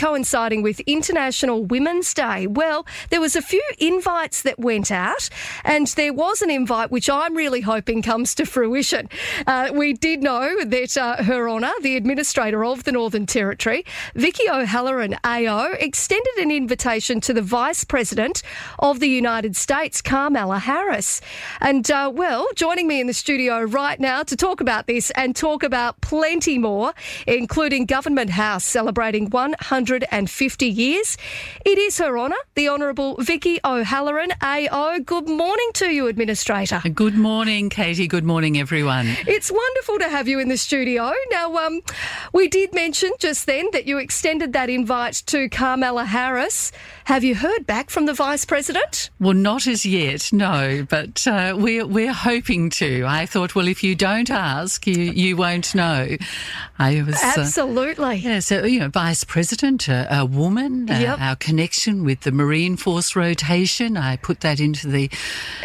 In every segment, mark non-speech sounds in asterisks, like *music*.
coinciding with International Women's Day. Well, there was a few invites that went out, and there was an invite which I'm really hoping comes to fruition. Uh, we did know that uh, Her Honour, the Administrator of the Northern Territory, Vicky O'Halloran AO, extended an invitation to the Vice President of the United States, Kamala Harris. And, uh, well, joining me in the studio right now to talk about this and talk about plenty more, including Government House celebrating 150 years, it is Her Honour, the Honourable Vicky O'Halloran AO. Good morning to you, Administrator. Good morning, Katie. Good morning, everyone. It's wonderful to have you in the studio. Now, um, we did mention just then that you extended that invite to Kamala Harris. Have you heard back from the Vice President? Well, not as yet, no, but uh, we're, we're hoping to. I thought, well, if you don't ask, you, you won't know. I was uh, Absolutely. Uh, yeah, so, you know, Vice President, a, a woman, yep. uh, our connection with the Marine Force rotation, I put that into the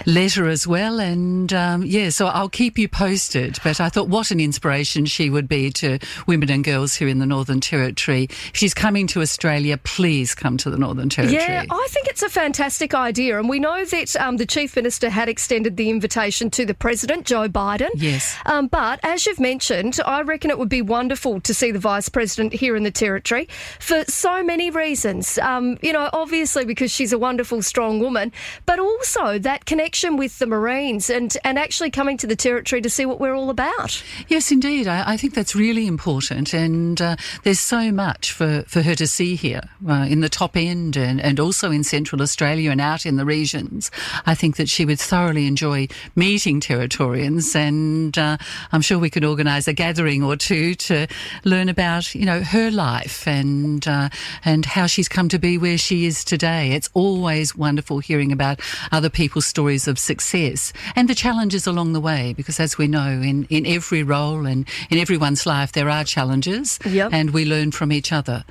letter as well. And um, yeah, so I'll keep you posted. But I thought, what an inspiration she would be to women and girls here in the Northern Territory. If she's coming to Australia, please come to the Northern Territory. Yeah, I think it's a fantastic idea. And we know that um, the Chief Minister had extended the invitation to the President, Joe Biden. Yes. Um, but as you've mentioned, I reckon it would be wonderful to see the Vice President here in the Territory for so many reasons. Um, you know, obviously because she's a wonderful, strong woman, but also that connection with the Marines and, and actually coming to the Territory to see what we're all about. Yes, indeed. I, I think that's really important. And uh, there's so much for, for her to see here uh, in the top end and, and also in Central Australia and out in the regions. I think that she would thoroughly enjoy meeting Territorians, and uh, I'm sure we could organise a gathering or two to learn about, you know, her life and uh, and how she's come to be where she is today. It's always wonderful hearing about other people's stories of success and the challenges along the way, because as we know, in in every role and in everyone's life, there are challenges, yep. and we learn from each other.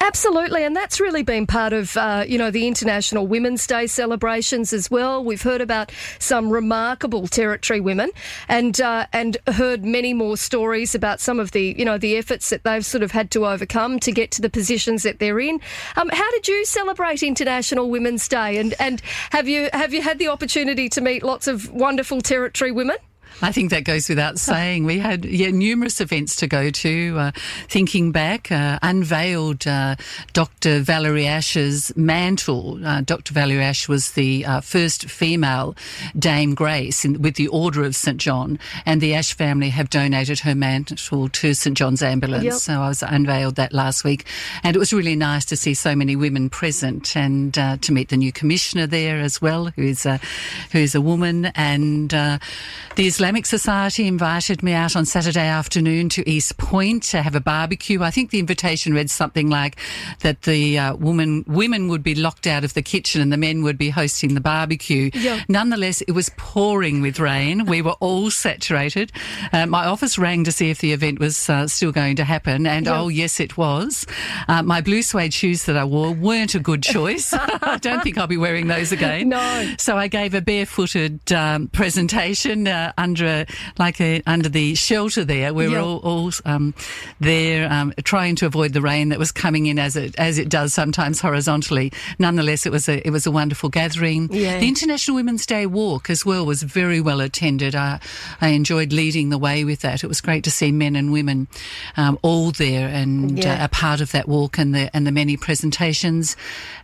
Absolutely, and that's really been part of uh, you know the International Women's Day celebrations as well. We've heard about some remarkable territory women, and uh, and heard many more stories about some of the you know the efforts that they've sort of had to overcome to get to the positions that they're in. Um, how did you celebrate International Women's Day, and and have you have you had the opportunity to meet lots of wonderful territory women? I think that goes without *laughs* saying. We had yeah, numerous events to go to. Uh, thinking back, uh, unveiled uh, Dr. Valerie Asche's mantle. Uh, Dr. Valerie Asche was the uh, first female Dame Grace in, with the Order of St John, and the Asche family have donated her mantle to St John's Ambulance. Yep. So I was unveiled that last week, and it was really nice to see so many women present and uh, to meet the new commissioner there as well, who is a, who is a woman, and the Islamic Society invited me out on Saturday afternoon to East Point to have a barbecue. I think the invitation read something like that the uh, woman women would be locked out of the kitchen and the men would be hosting the barbecue. Yeah. Nonetheless, it was pouring with rain. We were all saturated. Uh, my office rang to see if the event was uh, still going to happen, and yeah. oh yes, it was. Uh, my blue suede shoes that I wore weren't a good choice. *laughs* *laughs* I don't think I'll be wearing those again. No. So I gave a barefooted um, presentation uh, under a, like a, under the shelter there. We were all, all um, there um, trying to avoid the rain that was coming in as it as it does sometimes horizontally. Nonetheless, it was a it was a wonderful gathering. Yeah. The International Women's Day walk as well was very well attended. I, I enjoyed leading the way with that. It was great to see men and women um, all there and yeah. uh, a part of that walk and the and the many presentations.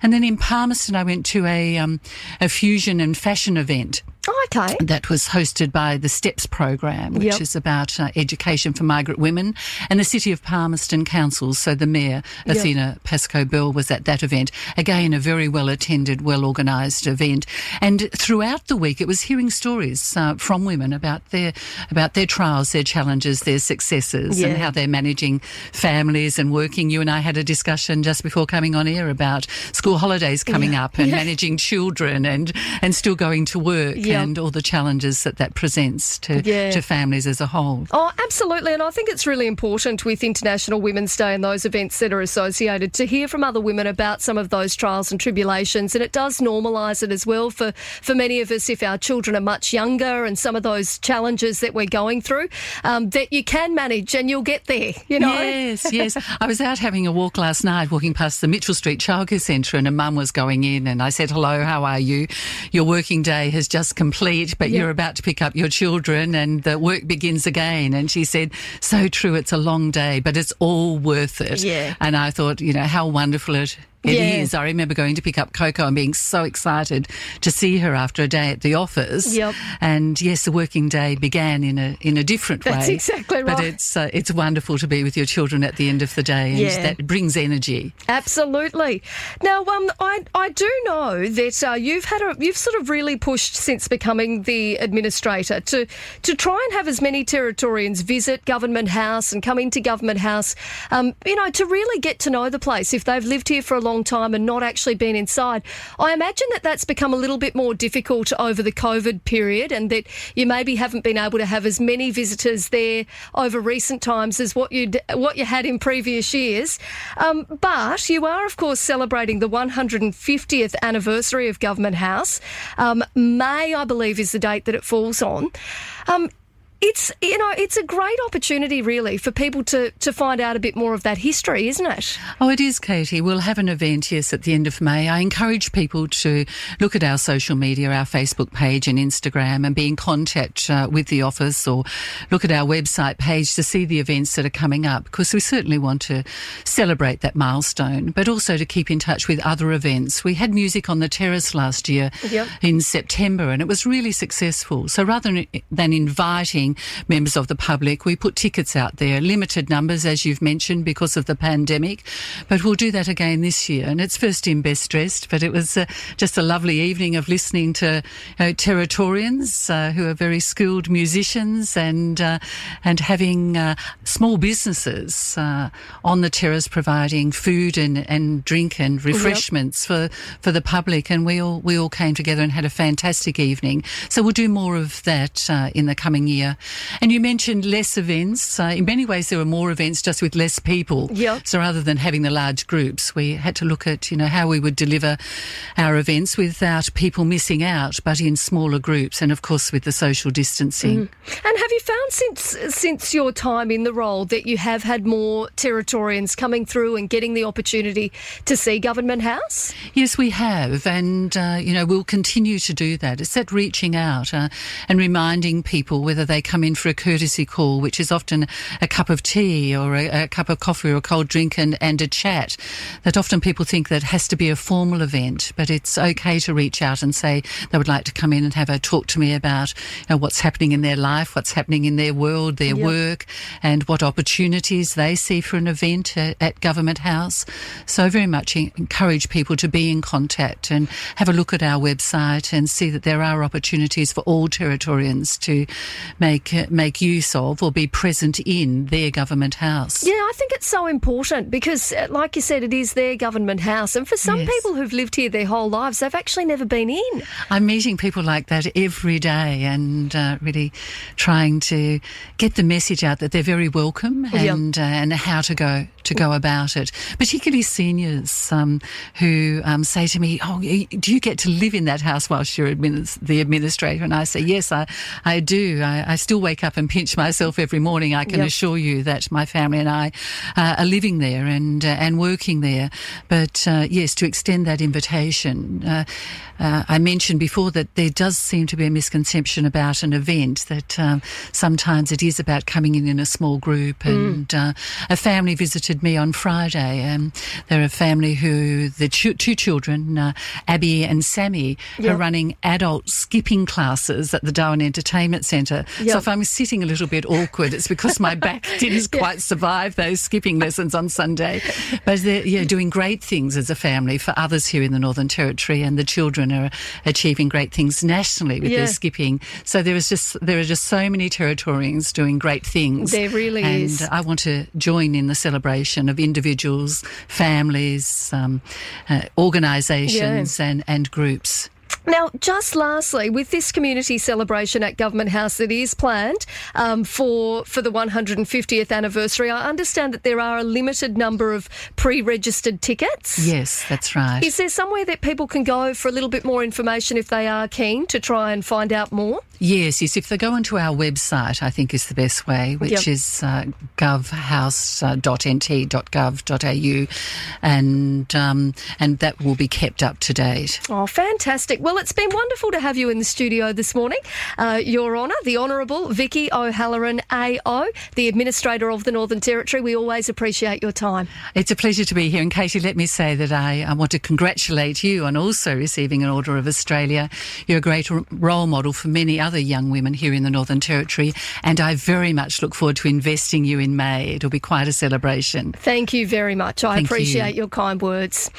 And then in Palmerston, I went to a um, a fusion and fashion event. Oh, okay. That was hosted by the STEPS program, which yep. is about uh, education for migrant women, and the City of Palmerston Council. So the Mayor, yep. Athina Pascoe Bell, was at that event. Again, a very well attended, well organised event. And throughout the week, it was hearing stories uh, from women about their about their trials, their challenges, their successes, yeah. and how they're managing families and working. You and I had a discussion just before coming on air about school holidays coming yeah. up and yeah. managing children and and still going to work And all the challenges that that presents to, Yeah. to families as a whole. Oh, absolutely. And I think it's really important with International Women's Day and those events that are associated to hear from other women about some of those trials and tribulations. And it does normalise it as well for, for many of us if our children are much younger and some of those challenges that we're going through um, that you can manage and you'll get there, you know? Yes, *laughs* yes. I was out having a walk last night, walking past the Mitchell Street Childcare Centre, and a mum was going in, and I said, "Hello, how are you? Your working day has just complete, but Yeah. you're about to pick up your children, and the work begins again." And she said, "So true. It's a long day, but it's all worth it." Yeah. And I thought, you know, how wonderful it. It is. Yeah. I remember going to pick up Coco and being so excited to see her after a day at the office. Yep. And yes, the working day began in a in a different That's way. exactly But it's uh, it's wonderful to be with your children at the end of the day, and Yeah. that brings energy. Absolutely. Now, um, I I do know that uh, you've had a you've sort of really pushed since becoming the administrator to to try and have as many Territorians visit Government House and come into Government House, um, you know, to really get to know the place if they've lived here for a long time and not actually been inside. I imagine that that's become a little bit more difficult over the COVID period, and that you maybe haven't been able to have as many visitors there over recent times as what you what you had in previous years. Um, but you are, of course, celebrating the 150th anniversary of Government House. Um, May, I believe, is the date that it falls on. Um, it's you know it's a great opportunity really for people to to find out a bit more of that history, isn't it? Oh, it is, Katie. We'll have an event, yes, at the end of May. I encourage people to look at our social media, our Facebook page and Instagram, and be in contact uh, with the office or look at our website page to see the events that are coming up because we certainly want to celebrate that milestone, but also to keep in touch with other events. We had music on the terrace last year Yep. in September and it was really successful. So rather than- than inviting members of the public, we put tickets out there, limited numbers, as you've mentioned, because of the pandemic. But we'll do that again this year. And it's first in, best dressed. But it was uh, just a lovely evening of listening to know, Territorians uh, who are very skilled musicians and, uh, and having uh, small businesses uh, on the terrace providing food and, and drink and refreshments for, for the public. And we all, we all came together and had a fantastic evening. So we'll do more of that uh, in the coming year. And you mentioned less events. Uh, in many ways, there were more events just with less people. Yep. So rather than having the large groups, we had to look at, you know, how we would deliver our events without people missing out, but in smaller groups and of course with the social distancing. And have you found since since your time in the role that you have had more Territorians coming through and getting the opportunity to see Government House? Yes, we have, and uh, you know we'll continue to do that. It's that reaching out uh, and reminding people whether they come in for a courtesy call, which is often a cup of tea or a, a cup of coffee or a cold drink and, and a chat. That often people think that has to be a formal event, but it's okay to reach out and say they would like to come in and have a talk to me about you know, what's happening in their life, what's happening in their world, their Yep. work, and what opportunities they see for an event at, at Government House. So I very much encourage people to be in contact and have a look at our website and see that there are opportunities for all Territorians to make make use of or be present in their Government House. Yeah, I think it's so important because, uh, like you said, it is their government house. And for some Yes. people who've lived here their whole lives, they've actually never been in. I'm meeting people like that every day and uh, really trying to get the message out that they're very welcome Yeah. and uh, and how to go to go about it. Particularly seniors um, who um, say to me, "Oh, do you get to live in that house whilst you're adminis- the administrator?" And I say, "Yes, I I do. I, I still wake up and pinch myself every morning. I can Yep. assure you that my family and I uh, are living there and uh, and working there. But uh, yes, to extend that invitation, uh, uh, I mentioned before that there does seem to be a misconception about an event that um, sometimes it is about coming in in a small group. And uh, a family visited me on Friday. and they're a family who the ch- two children, uh, Abby and Sammy, Yep. are running adult skipping classes at the Darwin Entertainment Centre. Yep. So if I'm sitting a little bit awkward, it's because my back *laughs* didn't quite survive those skipping lessons on Sunday. But they're yeah, doing great things as a family for others here in the Northern Territory, and the children are achieving great things nationally with Yeah. their skipping. So there is just there are just so many Territorians doing great things. There really and is. I want to join in the celebration of individuals, families, um, uh, organisations, and and groups. Now, just lastly, with this community celebration at Government House that is planned um, for for the 150th anniversary, I understand that there are a limited number of pre-registered tickets. Yes, that's right. Is there somewhere that people can go for a little bit more information if they are keen to try and find out more? Yes, yes. If they go onto our website, I think is the best way, which Yep. is uh, govhouse.nt.gov.au, and um, and that will be kept up to date. Oh, fantastic. Well, it's been wonderful to have you in the studio this morning. Uh, Your Honour, the Honourable Vicky O'Halloran AO, the Administrator of the Northern Territory. We always appreciate your time. It's a pleasure to be here. And Katie, let me say that I, I want to congratulate you on also receiving an Order of Australia. You're a great r- role model for many other young women here in the Northern Territory, and I very much look forward to investing you in May. It'll be quite a celebration. Thank you very much. I Thank you. appreciate your kind words.